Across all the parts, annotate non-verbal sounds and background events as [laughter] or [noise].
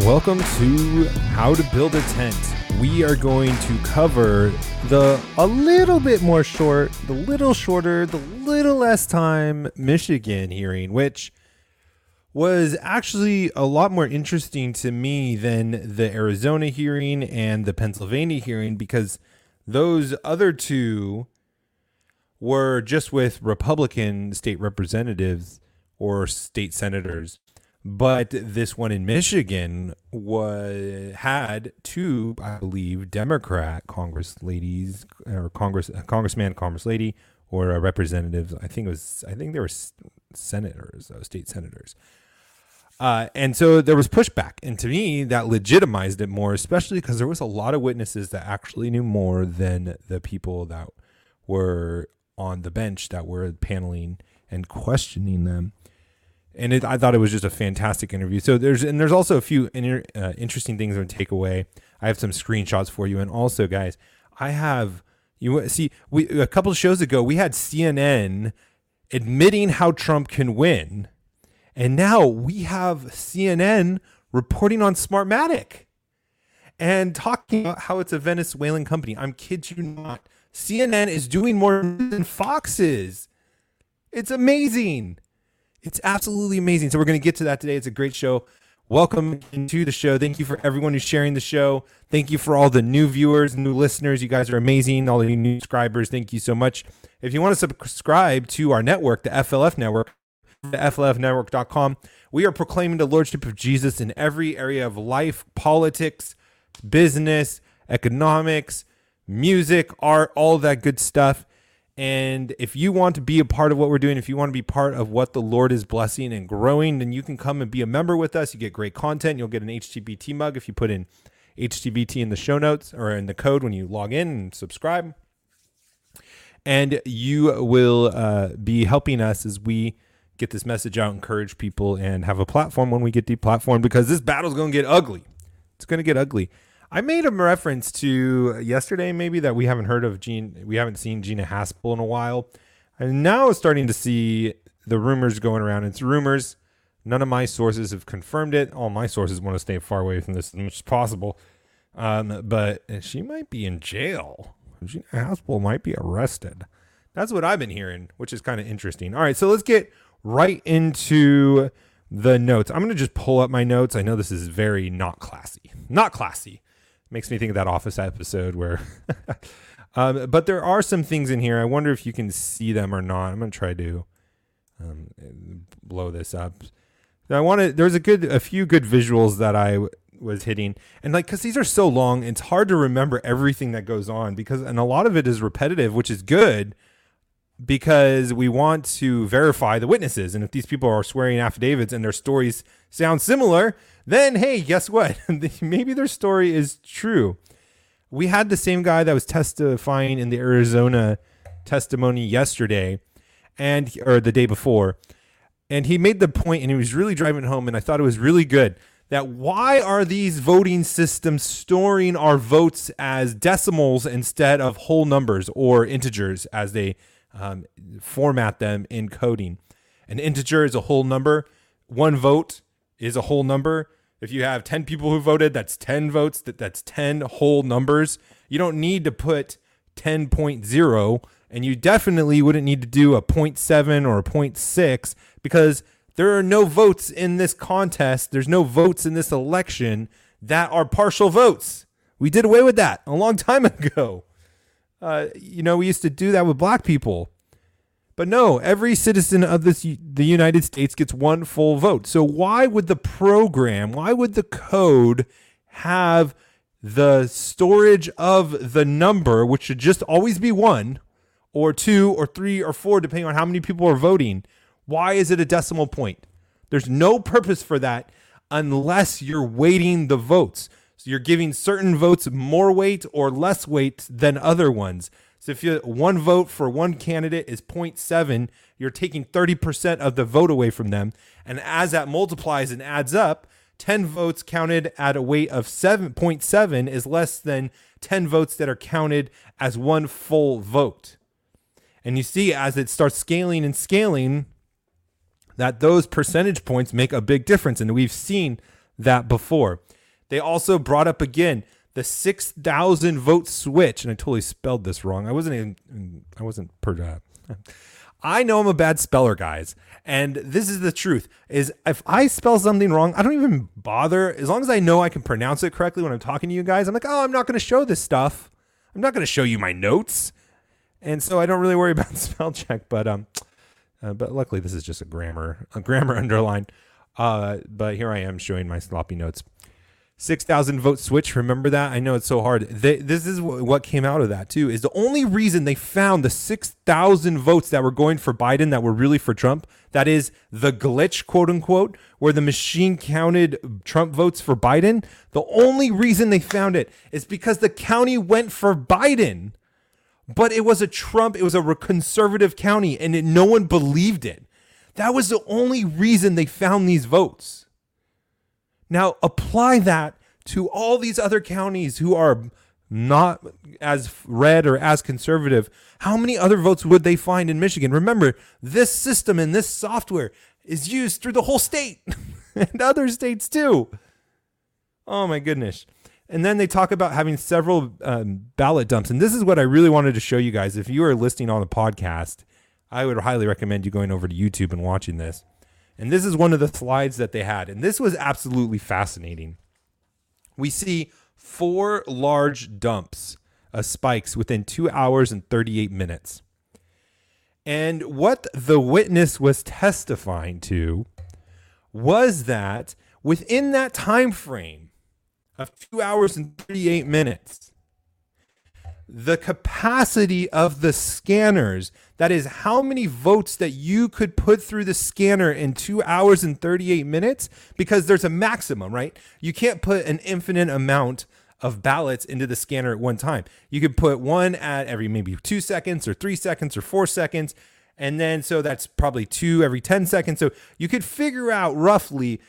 Welcome to How to Build a Tent. We are going to cover the a little bit more short, the little shorter, the little less time Michigan hearing, which was actually a lot more interesting to me than the Arizona hearing and the Pennsylvania hearing because those other two were just with Republican state representatives or state senators. But this one in Michigan was had two, I believe, Democrat Congress ladies or Congress Congressman, Congress lady, or representatives. I think it was. I think they were senators, uh, state senators. Uh, and so there was pushback, and to me that legitimized it more, especially because there was a lot of witnesses that actually knew more than the people that were on the bench that were paneling and questioning them and it, I thought it was just a fantastic interview. So there's and there's also a few inter, uh, interesting things to take away. I have some screenshots for you, and also, guys, I have you see we a couple shows ago we had CNN admitting how Trump can win, and now we have CNN reporting on Smartmatic and talking about how it's a Venezuelan company. I'm kid you not. CNN is doing more than Fox is. It's amazing. It's absolutely amazing. So we're going to get to that today. It's a great show. Welcome to the show. Thank you for everyone who's sharing the show. Thank you for all the new viewers, new listeners. You guys are amazing. All the new subscribers. Thank you so much. If you want to subscribe to our network, the FLF network, the FLFnetwork.com, we are proclaiming the Lordship of Jesus in every area of life, politics, business, economics, music, art, all that good stuff. And if you want to be a part of what we're doing, if you want to be part of what the Lord is blessing and growing, then you can come and be a member with us. You get great content. You'll get an HTBT mug if you put in HTBT in the show notes or in the code when you log in and subscribe. And you will uh, be helping us as we get this message out, encourage people, and have a platform when we get deplatformed because this battle's going to get ugly. It's going to get ugly. I made a reference to yesterday, maybe that we haven't heard of Gene. We haven't seen Gina Haspel in a while. I'm now starting to see the rumors going around. It's rumors. None of my sources have confirmed it. All my sources want to stay far away from this as much as possible. Um, but she might be in jail. Gina Haspel might be arrested. That's what I've been hearing, which is kind of interesting. All right, so let's get right into the notes. I'm going to just pull up my notes. I know this is very not classy. Not classy. Makes me think of that Office episode where. [laughs] um, but there are some things in here. I wonder if you can see them or not. I'm gonna try to um, blow this up. I want to. There's a good, a few good visuals that I w- was hitting, and like because these are so long, it's hard to remember everything that goes on because, and a lot of it is repetitive, which is good because we want to verify the witnesses. And if these people are swearing affidavits and their stories sound similar, then hey, guess what? [laughs] Maybe their story is true. We had the same guy that was testifying in the Arizona testimony yesterday and or the day before. And he made the point and he was really driving home and I thought it was really good that why are these voting systems storing our votes as decimals instead of whole numbers or integers as they um, format them in coding. An integer is a whole number. One vote is a whole number. If you have 10 people who voted, that's 10 votes. That that's 10 whole numbers. You don't need to put 10.0 and you definitely wouldn't need to do a 0.7 or a 0.6 because there are no votes in this contest. There's no votes in this election that are partial votes. We did away with that a long time [laughs] ago. Uh, you know, we used to do that with black people. But no, every citizen of this, the United States gets one full vote. So why would the program, why would the code have the storage of the number, which should just always be one, or two, or three, or four, depending on how many people are voting? Why is it a decimal point? There's no purpose for that unless you're weighting the votes. So you're giving certain votes more weight or less weight than other ones. So if you one vote for one candidate is 0.7, you're taking 30% of the vote away from them. And as that multiplies and adds up, 10 votes counted at a weight of 7.7 is less than 10 votes that are counted as one full vote. And you see as it starts scaling and scaling that those percentage points make a big difference and we've seen that before. They also brought up again the 6,000 vote switch. And I totally spelled this wrong. I wasn't even, I wasn't per. Uh, I know I'm a bad speller, guys. And this is the truth is if I spell something wrong, I don't even bother. As long as I know I can pronounce it correctly when I'm talking to you guys, I'm like, oh, I'm not going to show this stuff. I'm not going to show you my notes. And so I don't really worry [laughs] about spell check, but um uh, but luckily this is just a grammar a grammar [laughs] underline. Uh, but here I am showing my sloppy notes. 6,000 vote switch. Remember that? I know it's so hard. They, this is what came out of that, too. Is the only reason they found the 6,000 votes that were going for Biden that were really for Trump. That is the glitch, quote unquote, where the machine counted Trump votes for Biden. The only reason they found it is because the county went for Biden, but it was a Trump, it was a conservative county, and it, no one believed it. That was the only reason they found these votes. Now apply that to all these other counties who are not as red or as conservative. How many other votes would they find in Michigan? Remember, this system and this software is used through the whole state [laughs] and other states too. Oh my goodness. And then they talk about having several um, ballot dumps. And this is what I really wanted to show you guys. If you are listening on the podcast, I would highly recommend you going over to YouTube and watching this. And this is one of the slides that they had. And this was absolutely fascinating. We see four large dumps of spikes within two hours and 38 minutes. And what the witness was testifying to was that within that time frame of two hours and 38 minutes, the capacity of the scanners that is how many votes that you could put through the scanner in two hours and 38 minutes because there's a maximum, right? You can't put an infinite amount of ballots into the scanner at one time. You could put one at every maybe two seconds or three seconds or four seconds. And then so that's probably two every 10 seconds. So you could figure out roughly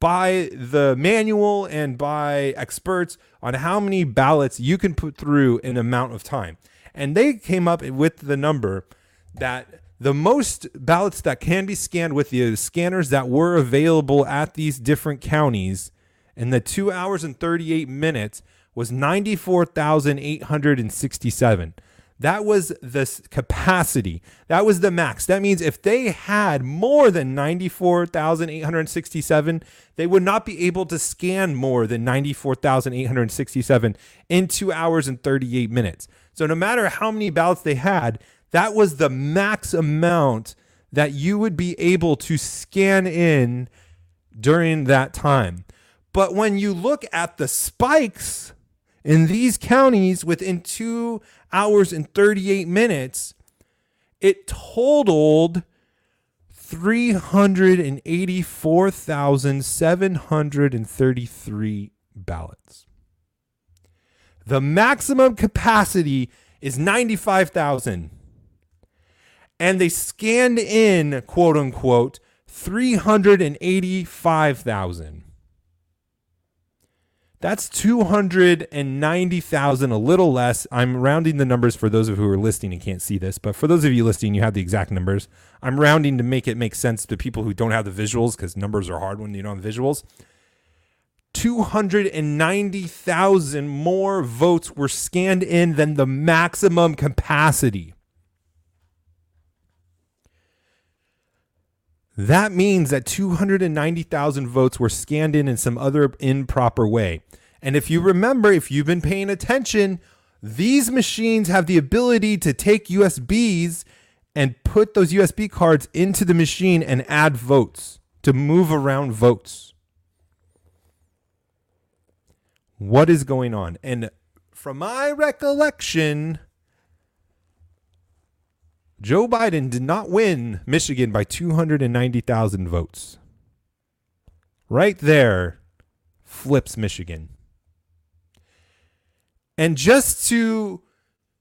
by the manual and by experts on how many ballots you can put through in amount of time. And they came up with the number that the most ballots that can be scanned with the scanners that were available at these different counties in the two hours and 38 minutes was 94,867. That was the capacity. That was the max. That means if they had more than 94,867, they would not be able to scan more than 94,867 in two hours and 38 minutes. So no matter how many ballots they had, that was the max amount that you would be able to scan in during that time. But when you look at the spikes in these counties within two hours and 38 minutes, it totaled 384,733 ballots. The maximum capacity is 95,000 and they scanned in quote unquote 385,000. That's 290,000, a little less. I'm rounding the numbers for those of who are listening and can't see this, but for those of you listening, you have the exact numbers. I'm rounding to make it make sense to people who don't have the visuals because numbers are hard when you don't have visuals. 290,000 more votes were scanned in than the maximum capacity. That means that 290,000 votes were scanned in in some other improper way. And if you remember, if you've been paying attention, these machines have the ability to take USBs and put those USB cards into the machine and add votes to move around votes. What is going on? And from my recollection, Joe Biden did not win Michigan by 290,000 votes. Right there flips Michigan. And just to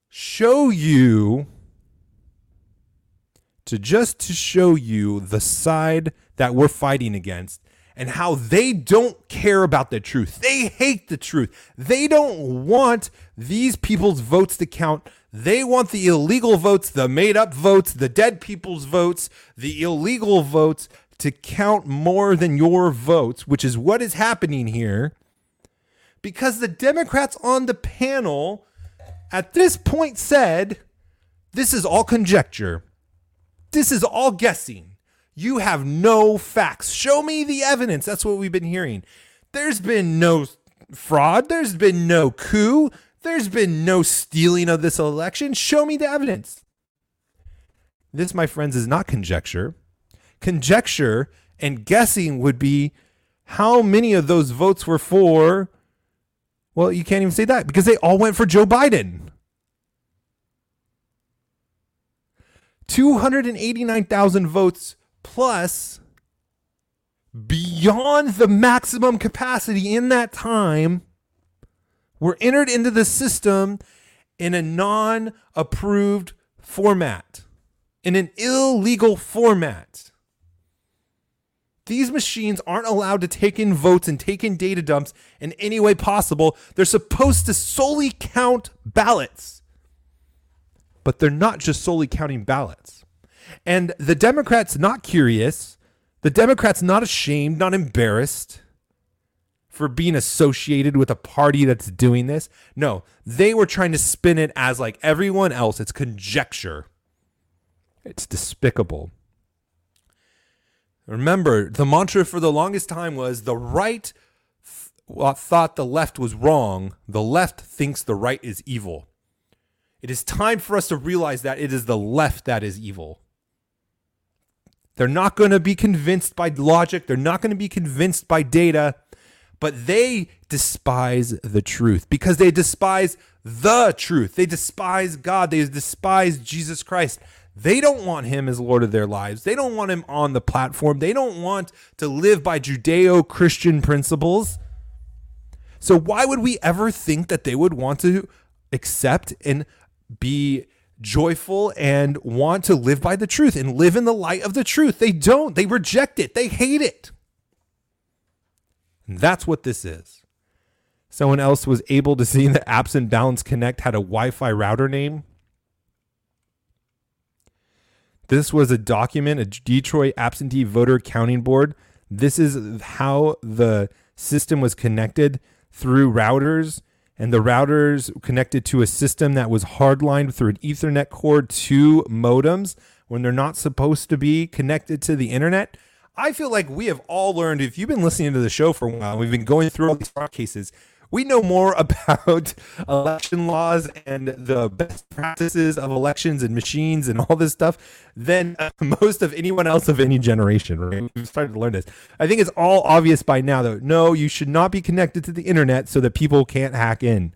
show you to just to show you the side that we're fighting against and how they don't care about the truth. They hate the truth. They don't want these people's votes to count. They want the illegal votes, the made up votes, the dead people's votes, the illegal votes to count more than your votes, which is what is happening here, because the Democrats on the panel at this point said, This is all conjecture. This is all guessing. You have no facts. Show me the evidence. That's what we've been hearing. There's been no fraud. There's been no coup. There's been no stealing of this election. Show me the evidence. This, my friends, is not conjecture. Conjecture and guessing would be how many of those votes were for. Well, you can't even say that because they all went for Joe Biden. 289,000 votes plus beyond the maximum capacity in that time were entered into the system in a non approved format, in an illegal format. These machines aren't allowed to take in votes and take in data dumps in any way possible. They're supposed to solely count ballots. But they're not just solely counting ballots. And the Democrats not curious, the Democrats not ashamed, not embarrassed for being associated with a party that's doing this. No, they were trying to spin it as like everyone else. It's conjecture. It's despicable. Remember, the mantra for the longest time was the right th- uh, thought the left was wrong, the left thinks the right is evil. It is time for us to realize that it is the left that is evil. They're not going to be convinced by logic, they're not going to be convinced by data but they despise the truth because they despise the truth. They despise God. They despise Jesus Christ. They don't want him as Lord of their lives. They don't want him on the platform. They don't want to live by Judeo Christian principles. So, why would we ever think that they would want to accept and be joyful and want to live by the truth and live in the light of the truth? They don't. They reject it, they hate it. And that's what this is. Someone else was able to see that Absent Balance Connect had a Wi Fi router name. This was a document, a Detroit absentee voter counting board. This is how the system was connected through routers, and the routers connected to a system that was hardlined through an Ethernet cord to modems when they're not supposed to be connected to the internet. I feel like we have all learned. If you've been listening to the show for a while, we've been going through all these fraud cases. We know more [laughs] about election laws and the best practices of elections and machines and all this stuff than uh, [laughs] most of anyone else of any generation. Right? We've started to learn this. I think it's all obvious by now, though. No, you should not be connected to the internet so that people can't hack in.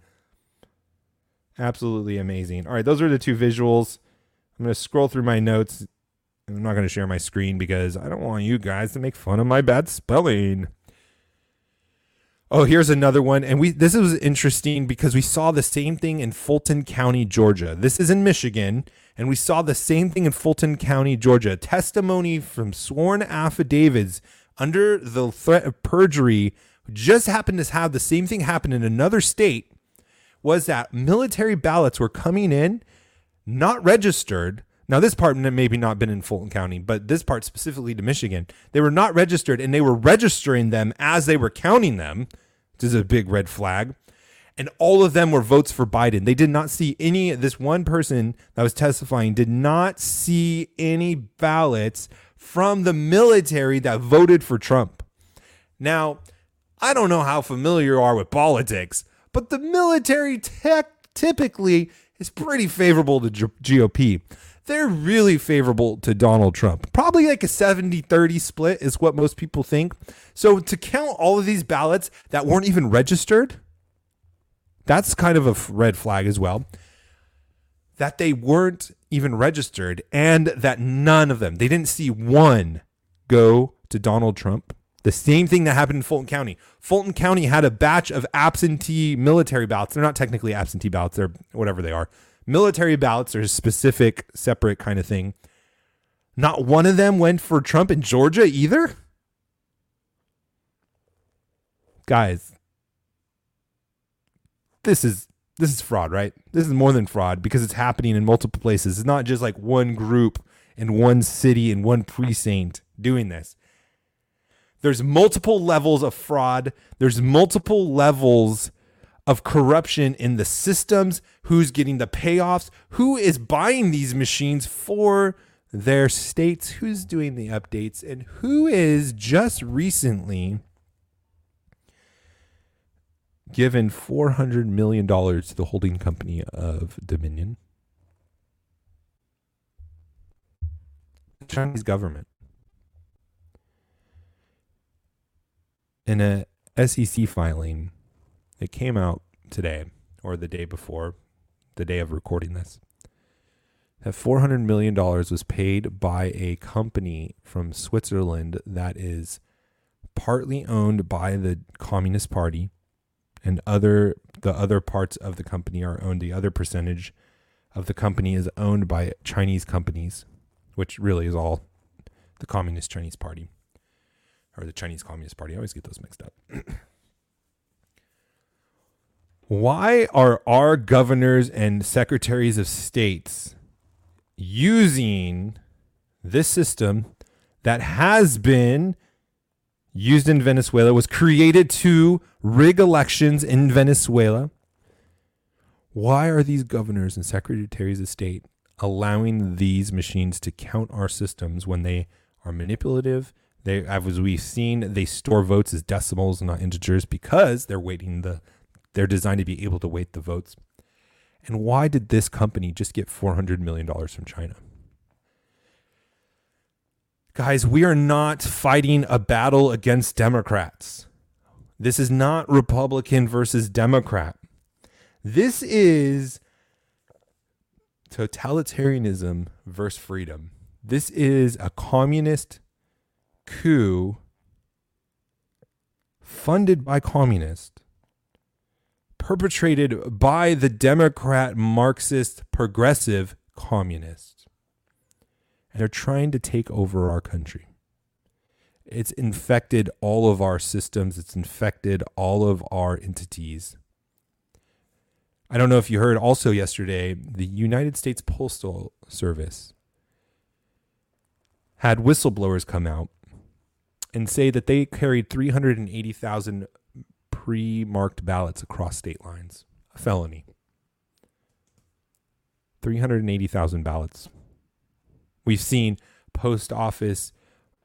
Absolutely amazing. All right, those are the two visuals. I'm going to scroll through my notes. I'm not going to share my screen because I don't want you guys to make fun of my bad spelling. Oh, here's another one. And we this was interesting because we saw the same thing in Fulton County, Georgia. This is in Michigan, and we saw the same thing in Fulton County, Georgia. Testimony from sworn affidavits under the threat of perjury just happened to have the same thing happen in another state was that military ballots were coming in not registered now, this part maybe not been in Fulton County, but this part specifically to Michigan, they were not registered and they were registering them as they were counting them, which is a big red flag. And all of them were votes for Biden. They did not see any, this one person that was testifying did not see any ballots from the military that voted for Trump. Now, I don't know how familiar you are with politics, but the military tech typically is pretty favorable to GOP they're really favorable to Donald Trump. Probably like a 70 30 split is what most people think. So to count all of these ballots that weren't even registered, that's kind of a red flag as well. That they weren't even registered and that none of them, they didn't see one go to Donald Trump. The same thing that happened in Fulton County. Fulton County had a batch of absentee military ballots. They're not technically absentee ballots, they're whatever they are military ballots are a specific, separate kind of thing. Not one of them went for Trump in Georgia either. Guys, this is this is fraud, right? This is more than fraud because it's happening in multiple places. It's not just like one group in one city in one precinct doing this. There's multiple levels of fraud. There's multiple levels of corruption in the systems. Who's getting the payoffs? Who is buying these machines for their states? Who's doing the updates? And who is just recently given $400 million to the holding company of Dominion? The Chinese government. In a SEC filing that came out today or the day before, the day of recording this, that $400 million was paid by a company from Switzerland that is partly owned by the Communist Party and other the other parts of the company are owned the other percentage of the company is owned by Chinese companies which really is all the Communist Chinese Party or the Chinese Communist Party. I always get those mixed up. [clears throat] Why are our governors and secretaries of states using this system that has been used in Venezuela, was created to rig elections in Venezuela? Why are these governors and secretaries of state allowing these machines to count our systems when they are manipulative they, as we've seen, they store votes as decimals, not integers, because they're weighting the. They're designed to be able to weight the votes. And why did this company just get four hundred million dollars from China? Guys, we are not fighting a battle against Democrats. This is not Republican versus Democrat. This is totalitarianism versus freedom. This is a communist coup funded by communists, perpetrated by the Democrat, Marxist, progressive communists. And they're trying to take over our country. It's infected all of our systems, it's infected all of our entities. I don't know if you heard also yesterday, the United States Postal Service had whistleblowers come out and say that they carried 380,000 pre marked ballots across state lines. A felony. 380,000 ballots. We've seen post office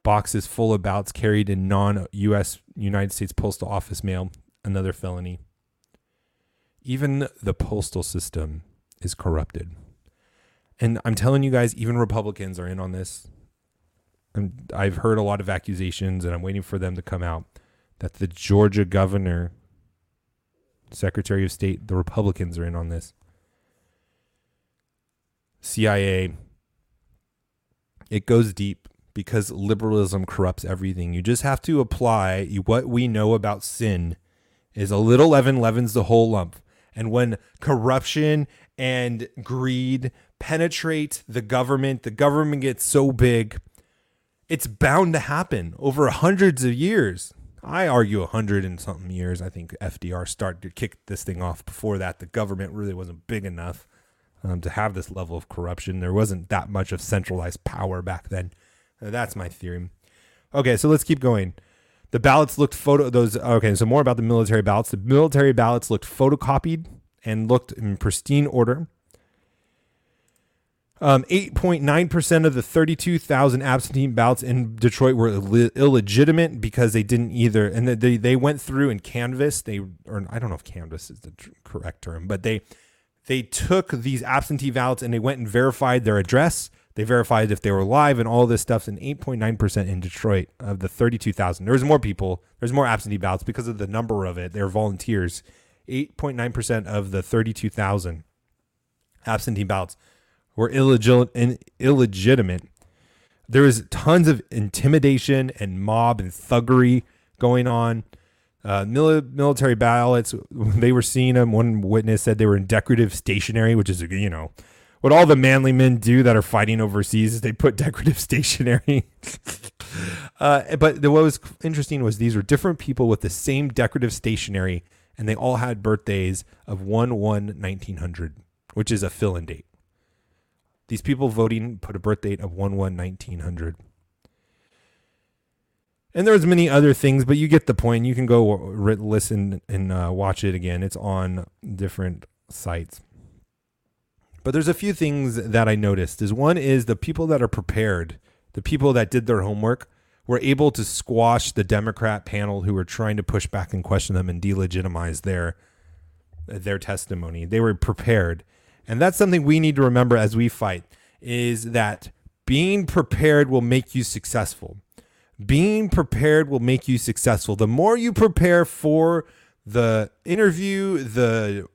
boxes full of ballots carried in non US United States Postal Office mail. Another felony. Even the postal system is corrupted. And I'm telling you guys, even Republicans are in on this. And I've heard a lot of accusations, and I'm waiting for them to come out that the Georgia governor, Secretary of State, the Republicans are in on this. CIA, it goes deep because liberalism corrupts everything. You just have to apply what we know about sin is a little leaven leavens the whole lump. And when corruption and greed penetrate the government, the government gets so big it's bound to happen over hundreds of years. I argue a hundred and something years. I think FDR started to kick this thing off. Before that, the government really wasn't big enough um, to have this level of corruption. There wasn't that much of centralized power back then. Uh, that's my theory. Okay, so let's keep going. The ballots looked photo those. Okay, so more about the military ballots. The military ballots looked photocopied and looked in pristine order. Um, 8.9% of the 32,000 absentee ballots in Detroit were Ill- illegitimate because they didn't either. And they, they went through and canvassed. They, or I don't know if canvass is the tr- correct term, but they, they took these absentee ballots and they went and verified their address. They verified if they were live and all this stuff. And 8.9% in Detroit of the 32,000. There's more people. There's more absentee ballots because of the number of it. They're volunteers. 8.9% of the 32,000 absentee ballots were illegit- illegitimate. There was tons of intimidation and mob and thuggery going on. Uh, mili- military ballots, [laughs] they were seeing them. One witness said they were in decorative stationery, which is, you know, what all the manly men do that are fighting overseas is they put [laughs] decorative stationery. [laughs] uh, but the, what was interesting was these were different people with the same decorative stationery, and they all had birthdays of 1 1 1900, which is a fill in date. These people voting put a birth date of 1 1 1900. And there's many other things, but you get the point. You can go r- listen and uh, watch it again. It's on different sites. But there's a few things that I noticed. Is one is the people that are prepared, the people that did their homework, were able to squash the Democrat panel who were trying to push back and question them and delegitimize their their testimony. They were prepared. And that's something we need to remember as we fight is that being prepared will make you successful. Being prepared will make you successful. The more you prepare for the interview, the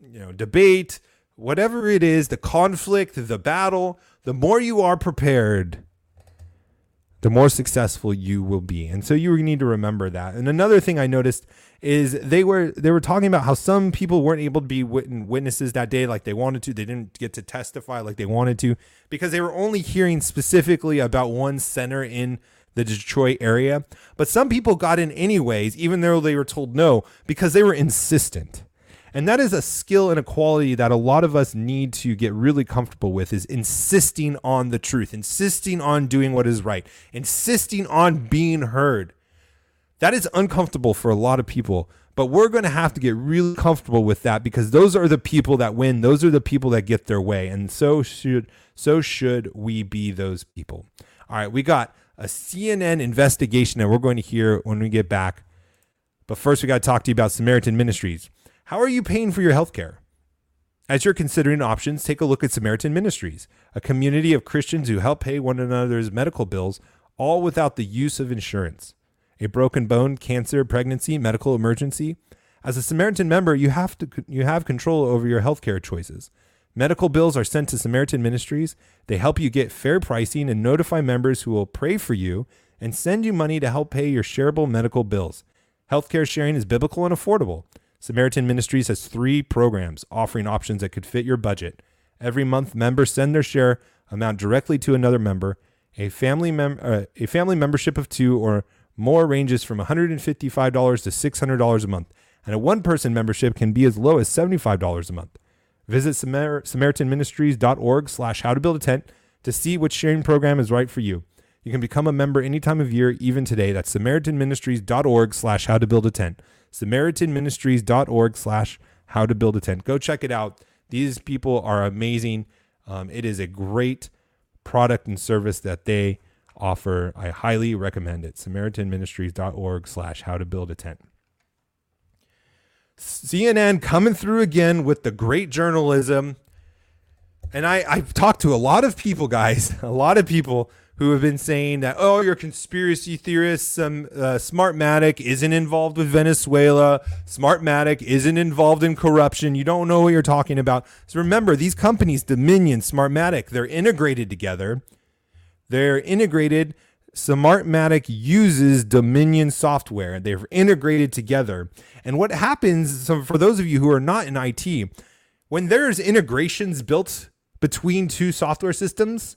you know, debate, whatever it is, the conflict, the battle, the more you are prepared, the more successful you will be. And so you need to remember that. And another thing I noticed is they were they were talking about how some people weren't able to be witnesses that day like they wanted to. They didn't get to testify like they wanted to because they were only hearing specifically about one center in the Detroit area. But some people got in anyways, even though they were told no, because they were insistent. And that is a skill and a quality that a lot of us need to get really comfortable with is insisting on the truth, insisting on doing what is right, insisting on being heard. That is uncomfortable for a lot of people, but we're going to have to get really comfortable with that because those are the people that win. Those are the people that get their way, and so should so should we be those people. All right, we got a CNN investigation that we're going to hear when we get back. But first, we got to talk to you about Samaritan Ministries. How are you paying for your health care? As you're considering options, take a look at Samaritan Ministries, a community of Christians who help pay one another's medical bills, all without the use of insurance a broken bone, cancer, pregnancy, medical emergency. As a Samaritan member, you have to you have control over your healthcare choices. Medical bills are sent to Samaritan Ministries. They help you get fair pricing and notify members who will pray for you and send you money to help pay your shareable medical bills. Healthcare sharing is biblical and affordable. Samaritan Ministries has three programs offering options that could fit your budget. Every month, members send their share amount directly to another member. A family mem- uh, a family membership of two or more ranges from $155 to $600 a month, and a one person membership can be as low as $75 a month. Visit Samar- SamaritanMinistries.org slash how to build a tent to see which sharing program is right for you. You can become a member any time of year, even today. That's SamaritanMinistries.org slash how to build a tent. SamaritanMinistries.org slash how to build a tent. Go check it out. These people are amazing. Um, it is a great product and service that they offer. I highly recommend it. SamaritanMinistries.org slash how to build a tent. CNN coming through again with the great journalism. And I, I've talked to a lot of people, guys, [laughs] a lot of people who have been saying that, oh, you're conspiracy theorists. Um, uh, Smartmatic isn't involved with Venezuela. Smartmatic isn't involved in corruption. You don't know what you're talking about. So remember, these companies, Dominion, Smartmatic, they're integrated together. They're integrated. Smartmatic uses Dominion software. They're integrated together. And what happens, so for those of you who are not in IT, when there's integrations built between two software systems,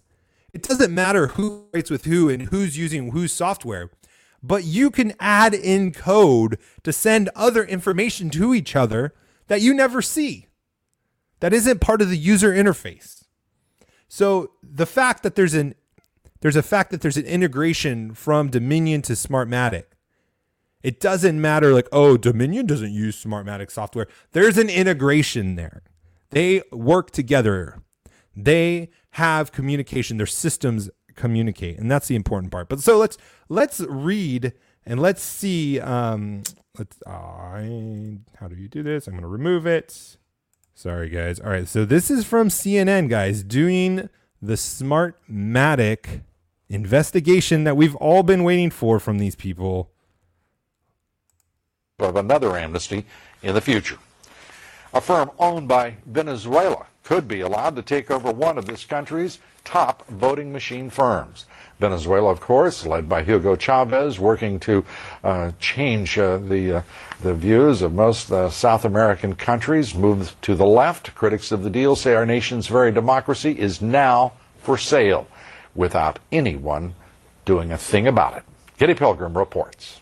it doesn't matter who writes with who and who's using whose software, but you can add in code to send other information to each other that you never see. That isn't part of the user interface. So the fact that there's an there's a fact that there's an integration from Dominion to Smartmatic. It doesn't matter like, oh, Dominion doesn't use Smartmatic software. There's an integration there. They work together. They have communication. Their systems communicate, and that's the important part. But so let's let's read and let's see. Um, let's. Uh, how do you do this? I'm going to remove it. Sorry, guys. All right. So this is from CNN, guys, doing the Smartmatic investigation that we've all been waiting for from these people. Of another amnesty in the future. A firm owned by Venezuela could be allowed to take over one of this country's top voting machine firms. Venezuela, of course, led by Hugo Chavez, working to uh, change uh, the uh, the views of most uh, South American countries, move to the left. Critics of the deal say our nation's very democracy is now for sale without anyone doing a thing about it. Kitty Pilgrim reports.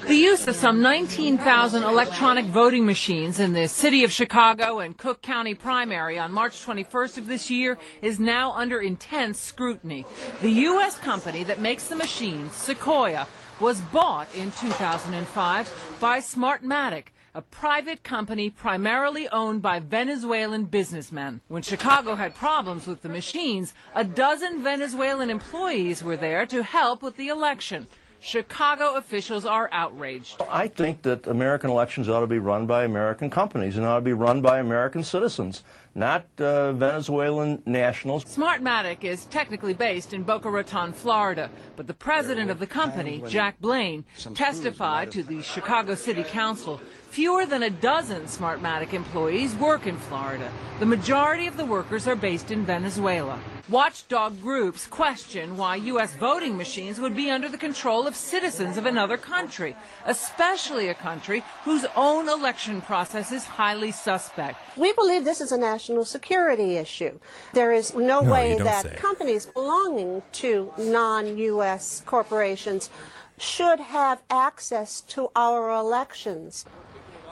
The use of some 19,000 electronic voting machines in the city of Chicago and Cook County primary on March 21st of this year is now under intense scrutiny. The U.S. company that makes the machines, Sequoia, was bought in 2005 by Smartmatic, a private company primarily owned by Venezuelan businessmen. When Chicago had problems with the machines, a dozen Venezuelan employees were there to help with the election. Chicago officials are outraged. I think that American elections ought to be run by American companies and ought to be run by American citizens, not uh, Venezuelan nationals. Smartmatic is technically based in Boca Raton, Florida, but the president of the company, Jack Blaine, testified to the Chicago City Council. Fewer than a dozen Smartmatic employees work in Florida. The majority of the workers are based in Venezuela. Watchdog groups question why U.S. voting machines would be under the control of citizens of another country, especially a country whose own election process is highly suspect. We believe this is a national security issue. There is no, No, way that say. companies belonging to non U.S. corporations should have access to our elections.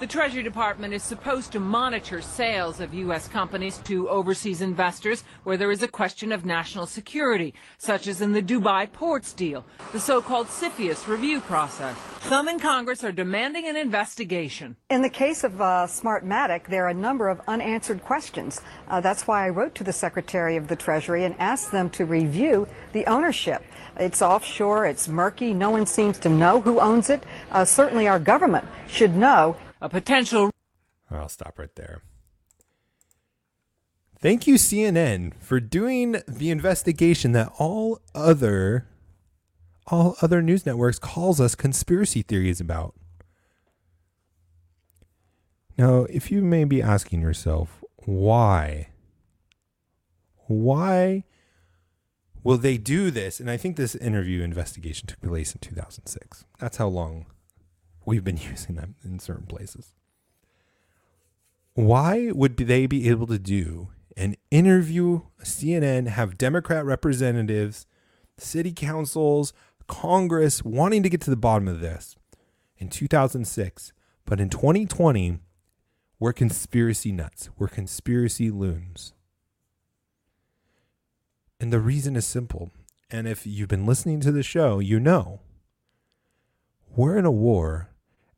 The Treasury Department is supposed to monitor sales of U.S. companies to overseas investors where there is a question of national security, such as in the Dubai ports deal, the so-called CFIUS review process. Some in Congress are demanding an investigation. In the case of uh, Smartmatic, there are a number of unanswered questions. Uh, that's why I wrote to the Secretary of the Treasury and asked them to review the ownership. It's offshore, it's murky, no one seems to know who owns it. Uh, certainly our government should know. A potential I'll stop right there. Thank you, CNN, for doing the investigation that all other all other news networks calls us conspiracy theories about. Now, if you may be asking yourself, why? Why will they do this? And I think this interview investigation took place in 2006. That's how long we've been [laughs] using them in certain places. Why would they be able to do an interview cnn have democrat representatives city councils congress wanting to get to the bottom of this in 2006 but in 2020 we're conspiracy nuts. We're conspiracy loons. And the reason is simple. And if you've been listening to the show you know we're in a war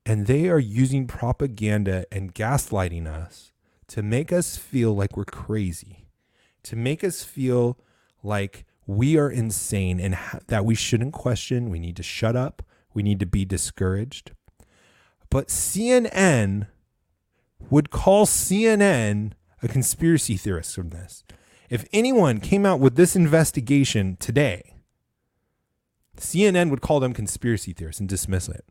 and they are using propaganda and gaslighting us to make us feel like we're crazy, to make us feel like we are insane and ha- that we shouldn't question. We need to shut up. We need to be discouraged. But CNN would call CNN a conspiracy theorist from this. If anyone came out with this investigation today, CNN would call them conspiracy theorists and dismiss it.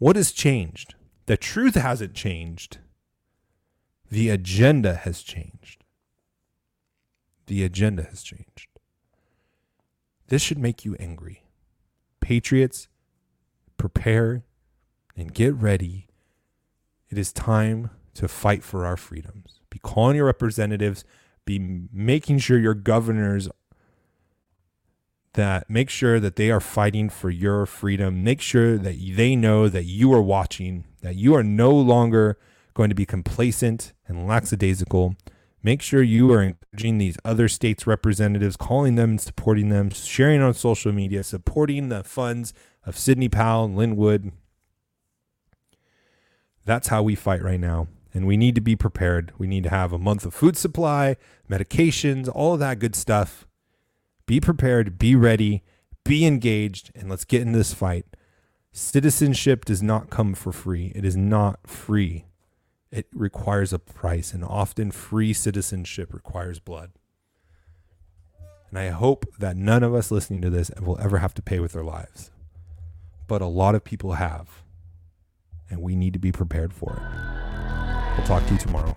What has changed? The truth hasn't changed. The agenda has changed. The agenda has changed. This should make you angry. Patriots, prepare and get ready. It is time to fight for our freedoms. Be calling your representatives, be making sure your governors that make sure that they are fighting for your freedom. Make sure that they know that you are watching, that you are no longer going to be complacent and lackadaisical. Make sure you are encouraging these other states' representatives, calling them, and supporting them, sharing on social media, supporting the funds of Sidney Powell and Lin Wood. That's how we fight right now. And we need to be prepared. We need to have a month of food supply, medications, all of that good stuff be prepared, be ready, be engaged, and let's get in this fight. Citizenship does not come for free. It is not free. It requires a price, and often free citizenship requires blood. And I hope that none of us listening to this will ever have to pay with their lives. But a lot of people have, and we need to be prepared for it. We'll talk to you tomorrow.